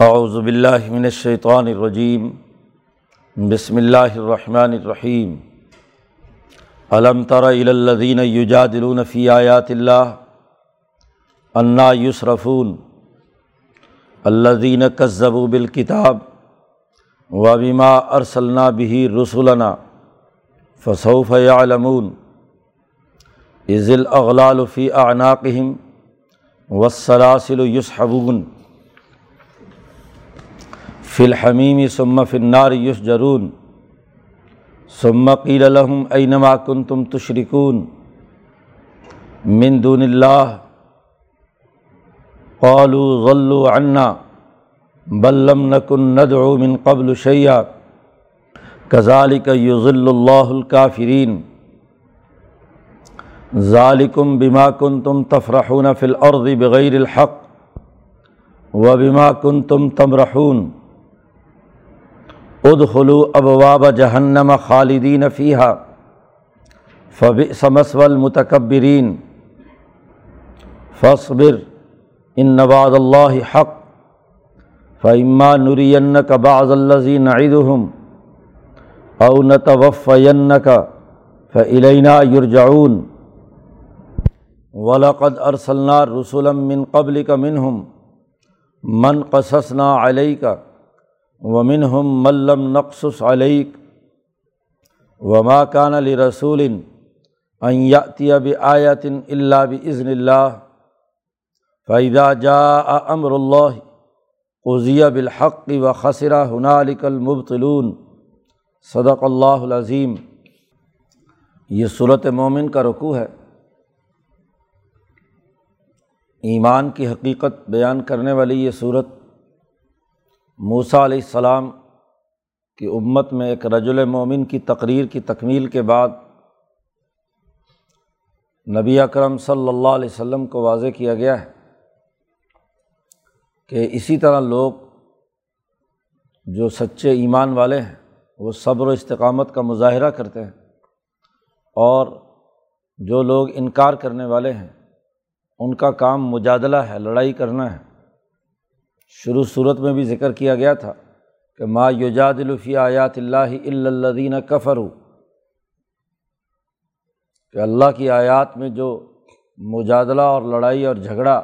اعوذ باللہ من الشیطان الرجیم، بسم اللہ الرحمن الرحیم۔ علم تر الی الذین یجادلون فی آیات اللہ انا یصرفون الذین کذبوا بالکتاب وبما ارسلنا به رسلنا فسوف یعلمون۔ اذ الاغلال فی اعناقهم والسلاسل یسحبون۔ فی الحمیم ثم فی النار یسجرون ثم قیل لهم اینما کنتم تشرکون من دون اللہ قالوا ضلوا عنا بل لم نکن ندعو من قبل شیئا کذالک یضل اللہ الکافرین ذالکم بما کنتم تفرحون فی الارض بغیر الحق و بما کنتم تمرحون ادخلو ابواب جہنم خالدین فیحہ فبئس مثوى المتکبرین فاصبر ان نواد اللہ حق فعما نرین کا بعض الزی نعیدہم او نتوفین کا فعلینا یرجعون ولقد ارسلنا رسول من قبل کا منہم من قصصنا علیہ کا ومن ہم ملم نقص علیق وما کان علی رسول ایاتی اب آیتن اللہ بزن اللہ فیدا جا امر اللہ قضیہ بالحق و خسرہ ہنالک المبتلون صدق اللہ العظیم یہ صورت مومن کا رقوع ہے۔ ایمان کی حقیقت بیان کرنے والی یہ صورت موسا علیہ السلام کی امت میں ایک رج مومن کی تقریر کی تکمیل کے بعد نبی اکرم صلی اللہ علیہ وسلم کو واضح کیا گیا ہے کہ اسی طرح لوگ جو سچے ایمان والے ہیں، وہ صبر و استقامت کا مظاہرہ کرتے ہیں اور جو لوگ انکار کرنے والے ہیں، ان کا کام مجادلہ ہے، لڑائی کرنا ہے۔ شروع صورت میں بھی ذکر کیا گیا تھا کہ ما یوجاد الفی آیات اللہ الدین کفر کہ اللہ کی آیات میں جو مجادلہ اور لڑائی اور جھگڑا،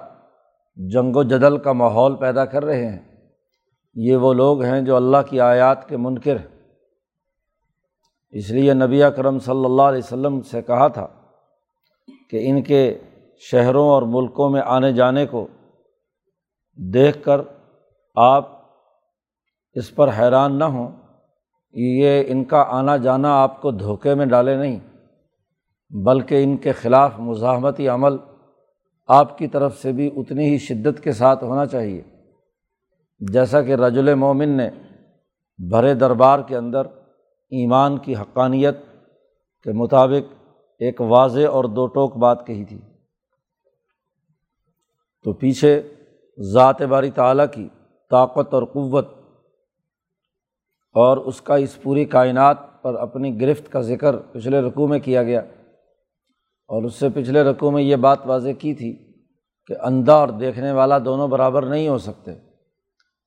جنگ و جدل کا ماحول پیدا کر رہے ہیں، یہ وہ لوگ ہیں جو اللہ کی آیات کے منکر ہیں۔ اس لیے نبی کرم صلی اللہ علیہ وسلم سے کہا تھا کہ ان کے شہروں اور ملکوں میں آنے جانے کو دیکھ کر آپ اس پر حیران نہ ہوں یہ ان کا آنا جانا آپ کو دھوکے میں ڈالے نہیں، بلکہ ان کے خلاف مزاحمتی عمل آپ کی طرف سے بھی اتنی ہی شدت کے ساتھ ہونا چاہیے۔ جیسا کہ رج مومن نے بھرے دربار کے اندر ایمان کی حقانیت کے مطابق ایک واضح اور دو ٹوک بات کہی تھی۔ تو پیچھے ذات باری تعلیٰ کی طاقت اور قوت اور اس کا اس پوری کائنات پر اپنی گرفت کا ذکر پچھلے رقوع میں کیا گیا۔ اور اس سے پچھلے رقوع میں یہ بات واضح کی تھی کہ اندھا اور دیکھنے والا دونوں برابر نہیں ہو سکتے۔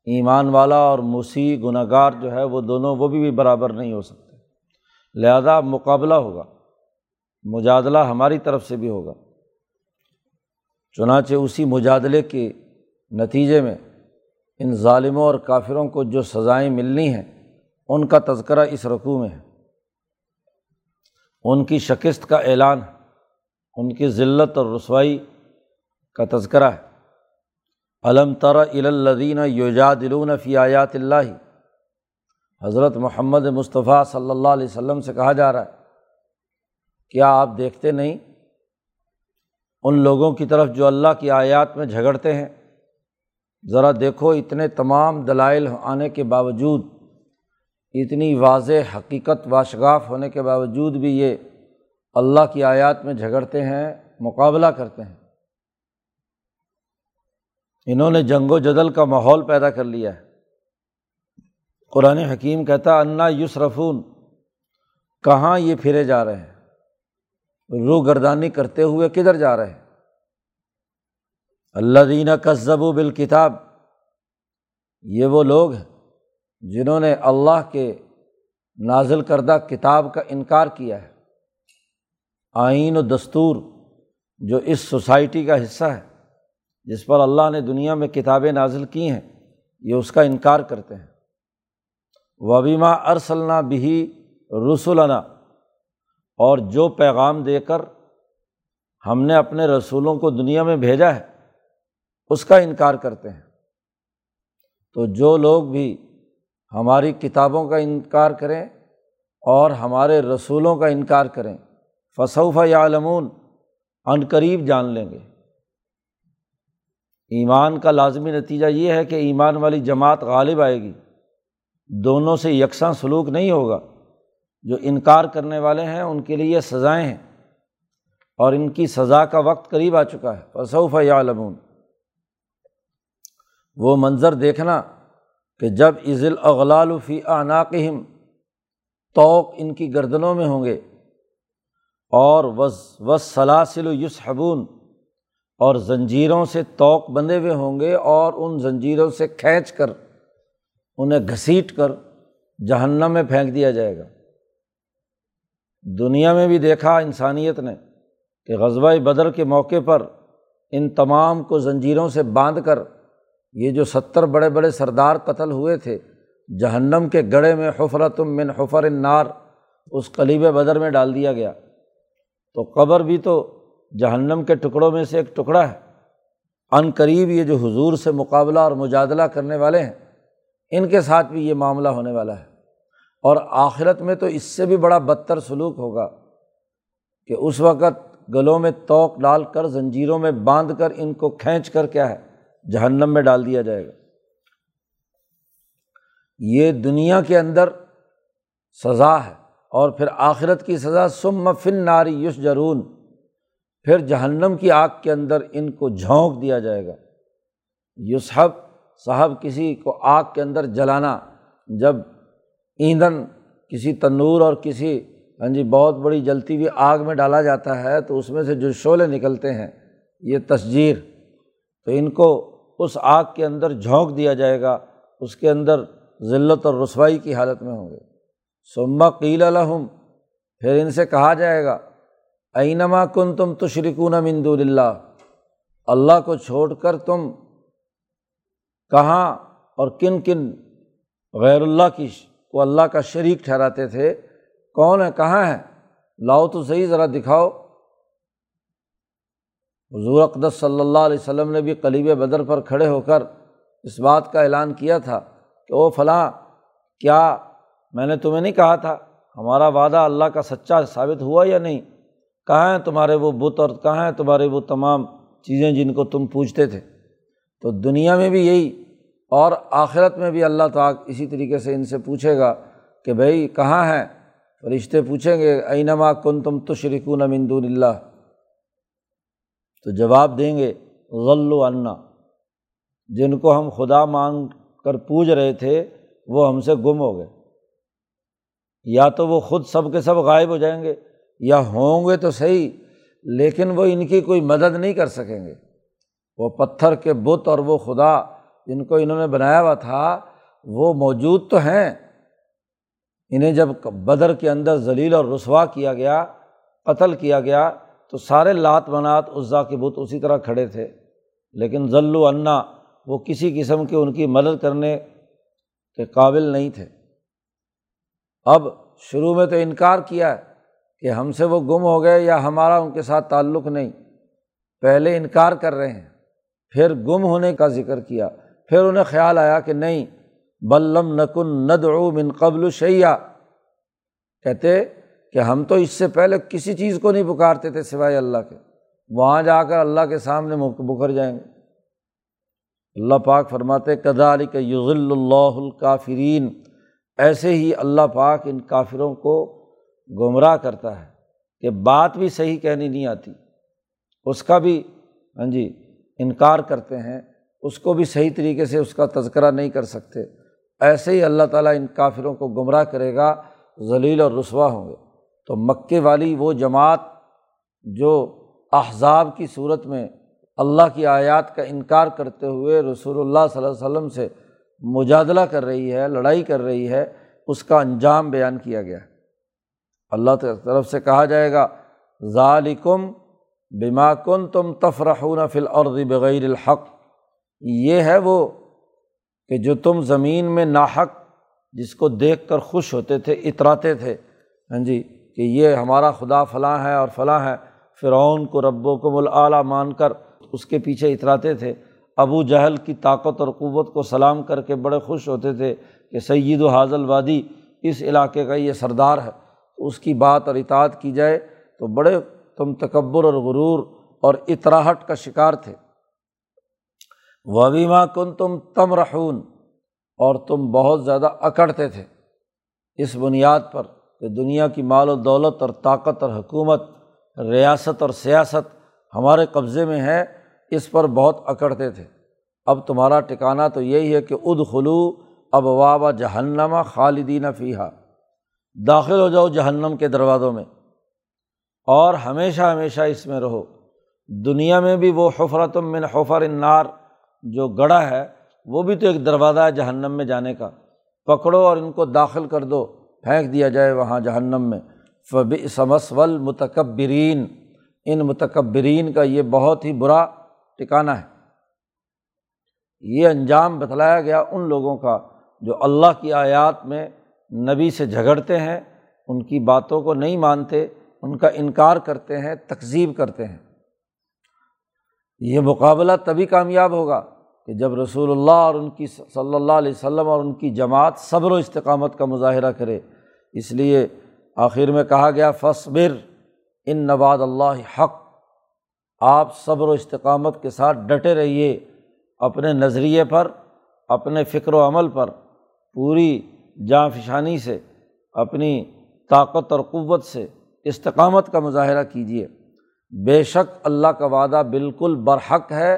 ایمان والا اور مسیح گناہ گار جو ہے وہ دونوں، وہ بھی برابر نہیں ہو سکتے۔ لہذا مقابلہ ہوگا، مجادلہ ہماری طرف سے بھی ہوگا۔ چنانچہ اسی مجادلے کے نتیجے میں ان ظالموں اور کافروں کو جو سزائیں ملنی ہیں، ان کا تذکرہ اس رقوع میں ہے۔ ان کی شکست کا اعلان، ان کی ذلت اور رسوائی کا تذکرہ ہے۔ علم تر الدین یوجا دلون فی آیات اللہ؟ حضرت محمد مصطفیٰ صلی اللہ علیہ وسلم سے کہا جا رہا ہے، کیا آپ دیکھتے نہیں؟ ان لوگوں کی طرف جو اللہ کی آیات میں جھگڑتے ہیں ذرا دیکھو اتنے تمام دلائل آنے کے باوجود، اتنی واضح حقیقت واشگاف ہونے کے باوجود بھی یہ اللہ کی آیات میں جھگڑتے ہیں، مقابلہ کرتے ہیں۔ انہوں نے جنگ و جدل کا ماحول پیدا کر لیا ہے۔ قرآن حکیم کہتا، انا یسرفون، کہاں یہ پھرے جا رہے ہیں؟ روح گردانی کرتے ہوئے کدھر جا رہے ہیں؟ اللہ دینہ کذب و بالکتاب، یہ وہ لوگ ہیں جنہوں نے اللہ کے نازل کردہ کتاب کا انکار کیا ہے۔ آئین و دستور جو اس سوسائٹی کا حصہ ہے، جس پر اللہ نے دنیا میں کتابیں نازل کی ہیں، یہ اس کا انکار کرتے ہیں۔ وبیما ارسلنا بھی رسولنا اور جو پیغام دے کر ہم نے اپنے رسولوں کو دنیا میں بھیجا ہے اس کا انکار کرتے ہیں۔ تو جو لوگ بھی ہماری کتابوں کا انکار کریں اور ہمارے رسولوں کا انکار کریں فصوفہ یا علمون عن قریب جان لیں گے۔ ایمان کا لازمی نتیجہ یہ ہے کہ ایمان والی جماعت غالب آئے گی۔ دونوں سے یکساں سلوک نہیں ہوگا۔ جو انکار کرنے والے ہیں، ان کے لیے سزائیں ہیں۔ اور ان کی سزا کا وقت قریب آ چکا ہے۔ فصوف یا علمون وہ منظر دیکھنا کہ جب عزل اغلال فی عناقہم توق ان کی گردنوں میں ہوں گے، اور وز وز سلاسل و یوسحبون اور زنجیروں سے توق بندھے ہوئے ہوں گے، اور ان زنجیروں سے کھینچ کر، انہیں گھسیٹ کر جہنم میں پھینک دیا جائے گا۔ دنیا میں بھی دیکھا انسانیت نے کہ غزبۂ بدر کے موقع پر ان تمام کو زنجیروں سے باندھ کر یہ جو ستر بڑے بڑے سردار قتل ہوئے تھے، جہنم کے گڑھے میں حفرتم من حفر النار، اس قلیب بدر میں ڈال دیا گیا۔ تو قبر بھی تو جہنم کے ٹکڑوں میں سے ایک ٹکڑا ہے۔ عن قریب یہ جو حضور سے مقابلہ اور مجادلہ کرنے والے ہیں، ان کے ساتھ بھی یہ معاملہ ہونے والا ہے۔ اور آخرت میں تو اس سے بھی بڑا بدتر سلوک ہوگا کہ اس وقت گلوں میں توق ڈال کر، زنجیروں میں باندھ کر ان کو کھینچ کر کیا ہے؟ جہنم میں ڈال دیا جائے گا۔ یہ دنیا کے اندر سزا ہے اور پھر آخرت کی سزا سم فن ناری یوس جرون پھر جہنم کی آگ کے اندر ان کو جھونک دیا جائے گا۔ یوسحب صاحب کسی کو آگ کے اندر جلانا، جب ایندھن کسی تنور اور کسی ہاں جی بہت بڑی جلتی ہوئی آگ میں ڈالا جاتا ہے تو اس میں سے جو شعلے نکلتے ہیں، یہ تصجیر تو ان کو اس آگ کے اندر جھونک دیا جائے گا، اس کے اندر ذلت اور رسوائی کی حالت میں ہوں گے۔ سما قیل الحم پھر ان سے کہا جائے گا، اینما کن تم تشریکون مند اللہ اللہ کو چھوڑ کر تم کہاں اور کن کن غیر اللہ کی کو اللہ کا شریک ٹھہراتے تھے، کون ہے، کہاں ہے؟ لاؤ تو صحیح ذرا دکھاؤ۔ حضور اقدس صلی اللہ علیہ وسلم نے بھی قلیب بدر پر کھڑے ہو کر اس بات کا اعلان کیا تھا کہ او فلاں، کیا میں نے تمہیں نہیں کہا تھا ہمارا وعدہ اللہ کا سچا ثابت ہوا یا نہیں؟ کہاں ہیں تمہارے وہ بت اور کہاں ہیں تمہارے وہ تمام چیزیں جن کو تم پوچھتے تھے؟ تو دنیا میں بھی یہی اور آخرت میں بھی اللہ تعالیٰ اسی طریقے سے ان سے پوچھے گا کہ بھائی کہاں ہیں؟ فرشتے پوچھیں گے، اینما کن تم تو شریکون امندون اللہ؟ تو جواب دیں گے غل و انا جن کو ہم خدا مانگ کر پوج رہے تھے، وہ ہم سے گم ہو گئے۔ یا تو وہ خود سب کے سب غائب ہو جائیں گے، یا ہوں گے تو صحیح، لیکن وہ ان کی کوئی مدد نہیں کر سکیں گے۔ وہ پتھر کے بت اور وہ خدا جن کو انہوں نے بنایا ہوا تھا، وہ موجود تو ہیں۔ انہیں جب بدر کے اندر ذلیل اور رسوا کیا گیا، قتل کیا گیا تو سارے لات منات عزا کے بت اسی طرح کھڑے تھے۔ لیکن ذل و انا، وہ کسی قسم کے ان کی مدد کرنے کے قابل نہیں تھے۔ اب شروع میں تو انکار کیا ہے کہ ہم سے وہ گم ہو گئے یا ہمارا ان کے ساتھ تعلق نہیں۔ پہلے انکار کر رہے ہیں، پھر گم ہونے کا ذکر کیا۔ پھر انہیں خیال آیا کہ نہیں بلم نکن ند من قبل شیا کہتے کہ ہم تو اس سے پہلے کسی چیز کو نہیں پکارتے تھے سوائے اللہ کے۔ وہاں جا کر اللہ کے سامنے بکھر جائیں گے۔ اللہ پاک فرماتے کدا علی کہ یغل اللہ الکافرین ایسے ہی اللہ پاک ان کافروں کو گمراہ کرتا ہے کہ بات بھی صحیح کہنی نہیں آتی۔ اس کا بھی ہاں جی انکار کرتے ہیں۔ اس کو بھی صحیح طریقے سے اس کا تذکرہ نہیں کر سکتے۔ ایسے ہی اللہ تعالیٰ ان کافروں کو گمراہ کرے گا، ذلیل اور رسوا ہوں گے۔ تو مکے والی وہ جماعت جو احزاب کی صورت میں اللہ کی آیات کا انکار کرتے ہوئے رسول اللہ صلی اللہ علیہ وسلم سے مجادلہ کر رہی ہے، لڑائی کر رہی ہے، اس کا انجام بیان کیا گیا۔ اللہ طرف سے کہا جائے گا ظالکم بما کن تم تفرحون فل عرض بغیر الحق۔ یہ ہے وہ کہ جو تم زمین میں ناحق، جس کو دیکھ کر خوش ہوتے تھے، اتراتے تھے۔ ہاں جی کہ یہ ہمارا خدا فلاں ہے اور فلاں ہے۔ فرعون کو رب و کو ملعلیٰ مان کر اس کے پیچھے اتراتے تھے۔ ابو جہل کی طاقت اور قوت کو سلام کر کے بڑے خوش ہوتے تھے کہ سید و حاضل وادی اس علاقے کا یہ سردار ہے۔ اس کی بات اور اطاعت کی جائے تو بڑے تم تکبر اور غرور اور اطراہٹ کا شکار تھے۔ وبیما کن تم تم رہون اور تم بہت زیادہ اکڑتے تھے۔ اس بنیاد پر کہ دنیا کی مال و دولت اور طاقت اور حکومت، ریاست اور سیاست ہمارے قبضے میں ہے اس پر بہت اکڑتے تھے۔ اب تمہارا ٹکانا تو یہی ہے کہ اد خلو اب وابا جہنما خالدین فیحہ داخل ہو جاؤ جہنم کے دروازوں میں۔ اور ہمیشہ ہمیشہ اس میں رہو۔ دنیا میں بھی وہ حفرت من حفر النار جو گڑھا ہے، وہ بھی تو ایک دروازہ ہے جہنم میں جانے کا۔ پکڑو اور ان کو داخل کر دو۔ پھینک دیا جائے وہاں جہنم میں۔ فب سمسول متکبرین ان متکبرین کا یہ بہت ہی برا ٹکانا ہے۔ یہ انجام بتلایا گیا ان لوگوں کا جو اللہ کی آیات میں نبی سے جھگڑتے ہیں، ان کی باتوں کو نہیں مانتے، ان کا انکار کرتے ہیں تقزیب کرتے ہیں۔ یہ مقابلہ تبھی کامیاب ہوگا کہ جب رسول اللہ اور ان کی صلی اللہ علیہ وسلم اور ان کی جماعت صبر و استقامت کا مظاہرہ کرے۔ اس لیے آخر میں کہا گیا فصبر ان نواد اللہ حق۔ آپ صبر و استقامت کے ساتھ ڈٹے رہیے اپنے نظریے پر، اپنے فکر و عمل پر، پوری جاں فشانی سے، اپنی طاقت اور قوت سے استقامت کا مظاہرہ کیجیے۔ بے شک اللہ کا وعدہ بالکل برحق ہے،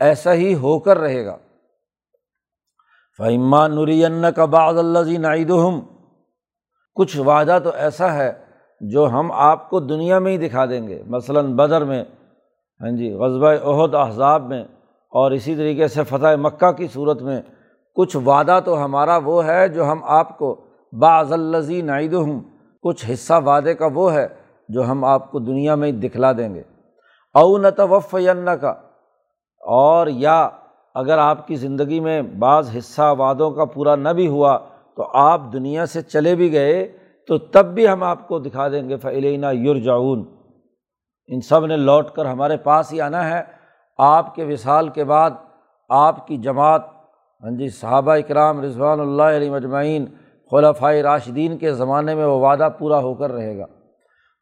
ایسا ہی ہو کر رہے گا۔ فعمہ نورین کا بعض اللہ زی کچھ وعدہ تو ایسا ہے جو ہم آپ کو دنیا میں ہی دکھا دیں گے۔ مثلاً بدر میں ہاں جی غزبۂ عہد احزاب میں اور اسی طریقے سے فتح مکہ کی صورت میں کچھ وعدہ تو ہمارا وہ ہے جو ہم آپ کو بعض الزی نائد ہوں کچھ حصہ وعدے کا وہ ہے جو ہم آپ کو دنیا میں ہی دکھلا دیں گے۔ او نتوف کا اور یا اگر آپ کی زندگی میں بعض حصہ وعدوں کا پورا نہ بھی ہوا تو آپ دنیا سے چلے بھی گئے تو تب بھی ہم آپ کو دکھا دیں گے فعلینہ یورجاؤن ان سب نے لوٹ کر ہمارے پاس ہی آنا ہے۔ آپ کے وصال کے بعد آپ کی جماعت ہاں جی صحابہ اکرام رضوان اللہ علیہ مجمعین خلفۂ راشدین کے زمانے میں وہ وعدہ پورا ہو کر رہے گا۔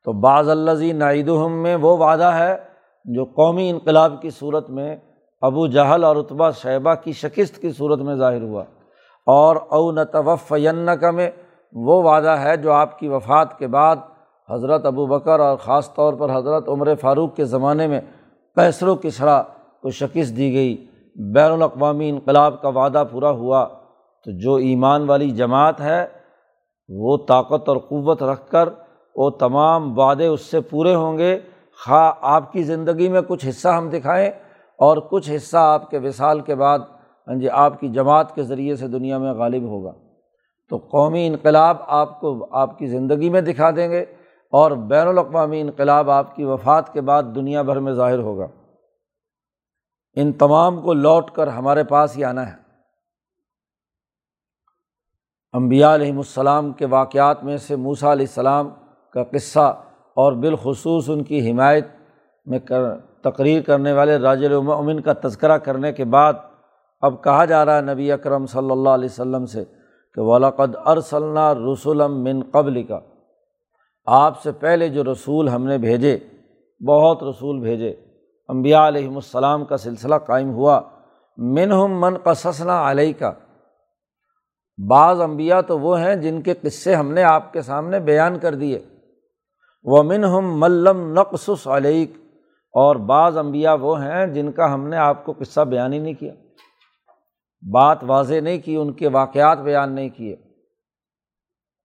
تو بعض الزی نعیدہم میں وہ وعدہ ہے جو قومی انقلاب کی صورت میں ابو جہل اور اتبا شیبہ کی شکست کی صورت میں ظاہر ہوا۔ اور او نتوفین کا میں وہ وعدہ ہے جو آپ کی وفات کے بعد حضرت ابو بکر اور خاص طور پر حضرت عمر فاروق کے زمانے میں کیسر و کسرا کو شکست دی گئی۔ بین الاقوامی انقلاب کا وعدہ پورا ہوا۔ تو جو ایمان والی جماعت ہے، وہ طاقت اور قوت رکھ کر وہ تمام وعدے اس سے پورے ہوں گے۔ خواہ آپ کی زندگی میں کچھ حصہ ہم دکھائیں اور کچھ حصہ آپ کے وصال کے بعد ہاں جی آپ کی جماعت کے ذریعے سے دنیا میں غالب ہوگا۔ تو قومی انقلاب آپ کو آپ کی زندگی میں دکھا دیں گے اور بین الاقوامی انقلاب آپ کی وفات کے بعد دنیا بھر میں ظاہر ہوگا۔ ان تمام کو لوٹ کر ہمارے پاس ہی آنا ہے۔ امبیا علیہم السلام کے واقعات میں سے موسا علیہ السلام کا قصہ اور بالخصوص ان کی حمایت میں کر، تقریر کرنے والے راج المن کا تذکرہ کرنے کے بعد اب کہا جا رہا ہے نبی اکرم صلی اللہ علیہ وسلم سے کہ ولاقد ارسلنا رسولم من قبل کا آپ سے پہلے جو رسول ہم نے بھیجے، بہت رسول بھیجے۔ امبیا علیہم السلام کا سلسلہ قائم ہوا۔ من ہم من قصصنا علیہ کا بعض امبیا تو وہ ہیں جن کے قصے ہم نے آپ کے سامنے بیان کر دیے۔ وہ من ہم ملم نقص علیک۔ اور بعض امبیا وہ ہیں جن کا ہم نے آپ کو قصہ بیان ہی نہیں کیا۔ بات واضح نہیں کی، ان کے واقعات بیان نہیں کیے۔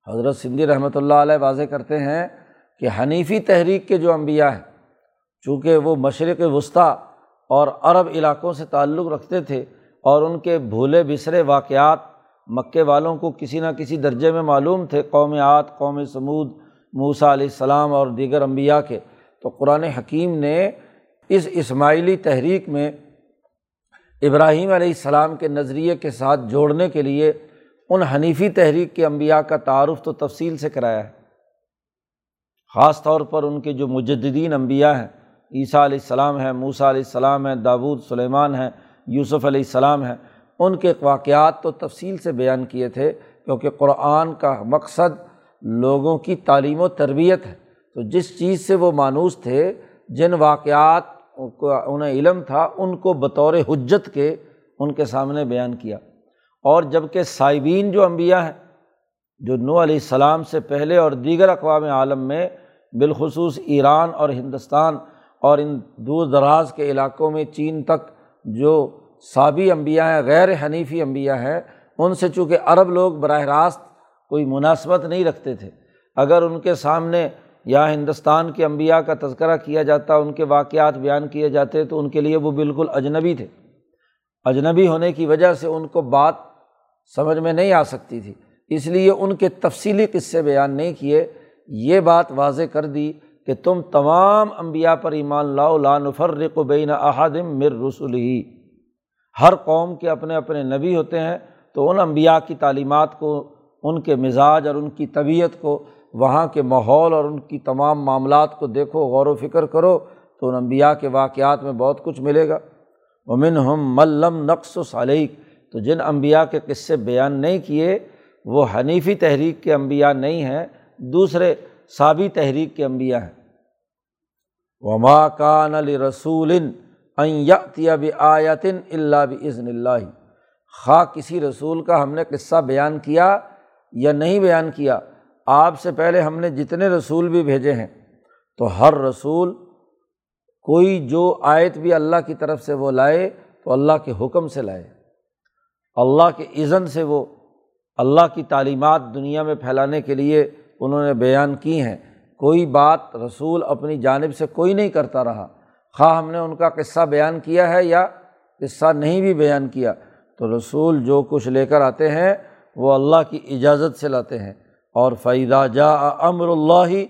حضرت سندھی رحمۃ اللہ علیہ واضح کرتے ہیں کہ حنیفی تحریک کے جو انبیاء ہیں، چونکہ وہ مشرق وسطیٰ اور عرب علاقوں سے تعلق رکھتے تھے اور ان کے بھولے بسرے واقعات مکے والوں کو کسی نہ کسی درجے میں معلوم تھے، قوم آت قوم سمود موسا علیہ السلام اور دیگر انبیاء کے۔ تو قرآن حکیم نے اس اسماعیلی تحریک میں ابراہیم علیہ السلام کے نظریے کے ساتھ جوڑنے کے لیے ان حنیفی تحریک کے انبیاء کا تعارف تو تفصیل سے کرایا ہے۔ خاص طور پر ان کے جو مجدین انبیاء ہیں، عیسیٰ علیہ السلام ہیں، موسیٰ علیہ السلام ہیں داود سلیمان ہیں، یوسف علیہ السلام ہیں، ان کے واقعات تو تفصیل سے بیان کیے تھے، کیونکہ قرآن کا مقصد لوگوں کی تعلیم و تربیت ہے۔ تو جس چیز سے وہ مانوس تھے، جن واقعات انہیں علم تھا، ان کو بطور حجت کے ان کے سامنے بیان کیا۔ اور جبکہ صائبین جو انبیاء ہیں، جو نو علیہ السلام سے پہلے اور دیگر اقوام عالم میں، بالخصوص ایران اور ہندوستان اور ان دور دراز کے علاقوں میں چین تک جو سابی انبیاء ہیں، غیر حنیفی انبیاء ہیں، ان سے چونکہ عرب لوگ براہ راست کوئی مناسبت نہیں رکھتے تھے۔ اگر ان کے سامنے یا ہندوستان کے انبیاء کا تذکرہ کیا جاتا، ان کے واقعات بیان کیے جاتے، تو ان کے لیے وہ بالکل اجنبی تھے۔ اجنبی ہونے کی وجہ سے ان کو بات سمجھ میں نہیں آ سکتی تھی۔ اس لیے ان کے تفصیلی قصے بیان نہیں کیے۔ یہ بات واضح کر دی کہ تم تمام انبیاء پر ایمان لاؤ، لا نفرق بین احدم مر رسول ہی ہر قوم کے اپنے اپنے نبی ہوتے ہیں، تو ان انبیاء کی تعلیمات کو ان کے مزاج اور ان کی طبیعت کو وہاں کے ماحول اور ان کی تمام معاملات کو دیکھو، غور و فکر کرو تو ان انبیاء کے واقعات میں بہت کچھ ملے گا۔ ومن ہم ملم نقص و صالح تو جن انبیاء کے قصے بیان نہیں کیے، وہ حنیفی تحریک کے انبیاء نہیں ہیں، دوسرے صابی تحریک کے انبیاء ہیں۔ وما کان علی رسول بھی آیتن اللہ بزن اللہ۔ خواہ کسی رسول کا ہم نے قصہ بیان کیا یا نہیں بیان کیا، آپ سے پہلے ہم نے جتنے رسول بھی بھیجے ہیں، تو ہر رسول کوئی جو آیت بھی اللہ کی طرف سے وہ لائے، تو اللہ کے حکم سے لائے۔ اللہ کے عزن سے وہ، اللہ کی تعلیمات دنیا میں پھیلانے کے لیے انہوں نے بیان کی ہیں۔ کوئی بات رسول اپنی جانب سے کوئی نہیں کرتا رہا۔ خواہ ہم نے ان کا قصہ بیان کیا ہے یا قصہ نہیں بھی بیان کیا، تو رسول جو کچھ لے کر آتے ہیں وہ اللہ کی اجازت سے لاتے ہیں۔ اور فیدہ جا امر اللہ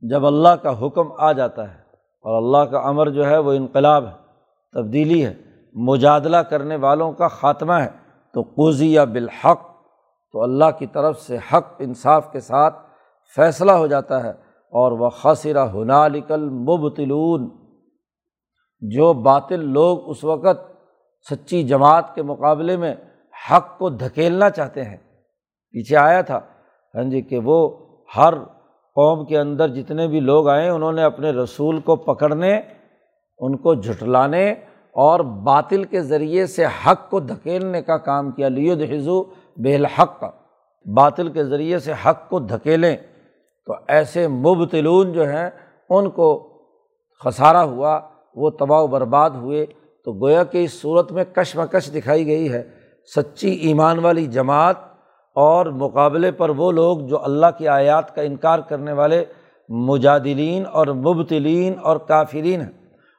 جب اللہ کا حکم آ جاتا ہے، اور اللہ کا امر جو ہے، وہ انقلاب ہے، تبدیلی ہے، مجادلہ کرنے والوں کا خاتمہ ہے، تو قوضی یا بالحق، تو اللہ کی طرف سے حق انصاف کے ساتھ فیصلہ ہو جاتا ہے۔ اور وہ خاصرہ ہنالکل مبتلون جو باطل لوگ اس وقت سچی جماعت کے مقابلے میں حق کو دھکیلنا چاہتے ہیں۔ پیچھے آیا تھا۔ ہاں جی کہ وہ ہر قوم کے اندر جتنے بھی لوگ آئے، انہوں نے اپنے رسول کو پکڑنے، ان کو جھٹلانے اور باطل کے ذریعے سے حق کو دھکیلنے کا کام کیا۔ لیو دہزو بے الحق کا باطل کے ذریعے سے حق کو دھکیلیں۔ تو ایسے مبتلون جو ہیں، ان کو خسارہ ہوا، وہ تباہ و برباد ہوئے۔ تو گویا کہ اس صورت میں کشمکش دکھائی گئی ہے۔ سچی ایمان والی جماعت اور مقابلے پر وہ لوگ جو اللہ کی آیات کا انکار کرنے والے مجادلین اور مبتلین اور کافرین ہیں۔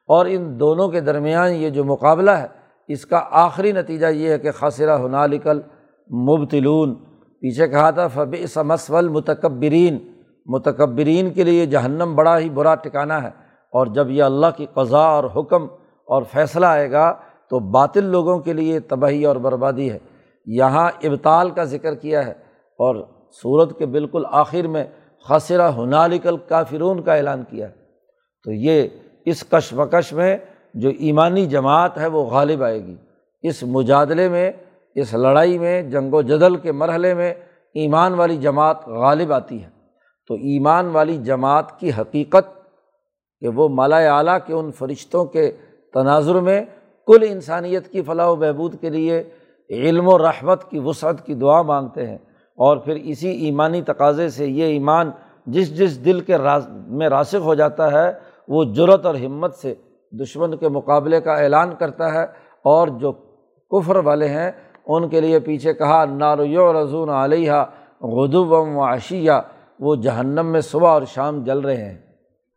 اور ان دونوں کے درمیان یہ جو مقابلہ ہے، اس کا آخری نتیجہ یہ ہے کہ خاصرہ ہنالکل مبتلون پیچھے کہا تھا فب سمسول متکبرین متکبرین کے لیے جہنم بڑا ہی برا ٹکانا ہے۔ اور جب یہ اللہ کی قضاء اور حکم اور فیصلہ آئے گا تو باطل لوگوں کے لیے تباہی اور بربادی ہے۔ یہاں ابتال کا ذکر کیا ہے اور صورت کے بالکل آخر میں خاصرہ ہنالکل کافرون کا اعلان کیا ہے۔ تو یہ اس کشمکش میں جو ایمانی جماعت ہے وہ غالب آئے گی۔ اس مجادلے میں، اس لڑائی میں، جنگ و جدل کے مرحلے میں ایمان والی جماعت غالب آتی ہے۔ تو ایمان والی جماعت کی حقیقت کہ وہ مالا اعلیٰ کے ان فرشتوں کے تناظر میں کل انسانیت کی فلاح و بہبود کے لیے علم و رحمت کی وسعت کی دعا مانگتے ہیں اور پھر اسی ایمانی تقاضے سے یہ ایمان جس جس دل کے راز میں راسک ہو جاتا ہے، وہ جرت اور ہمت سے دشمن کے مقابلے کا اعلان کرتا ہے اور جو کفر والے ہیں، ان کے لیے پیچھے کہا ناریو رضون علیہ غدو و عشیہ، وہ جہنم میں صبح اور شام جل رہے ہیں۔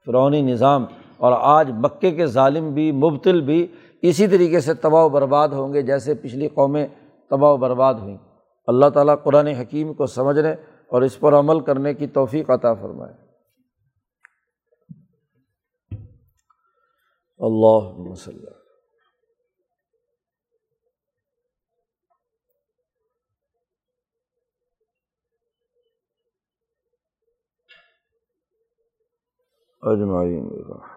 فرونی نظام اور آج مکے کے ظالم بھی مبتل بھی اسی طریقے سے تباہ و برباد ہوں گے جیسے پچھلی قومیں تباہ و برباد ہوئیں۔ اللہ تعالیٰ قرآن حکیم کو سمجھنے اور اس پر عمل کرنے کی توفیق عطا فرمائے۔ اللہ وسلم اجمعین۔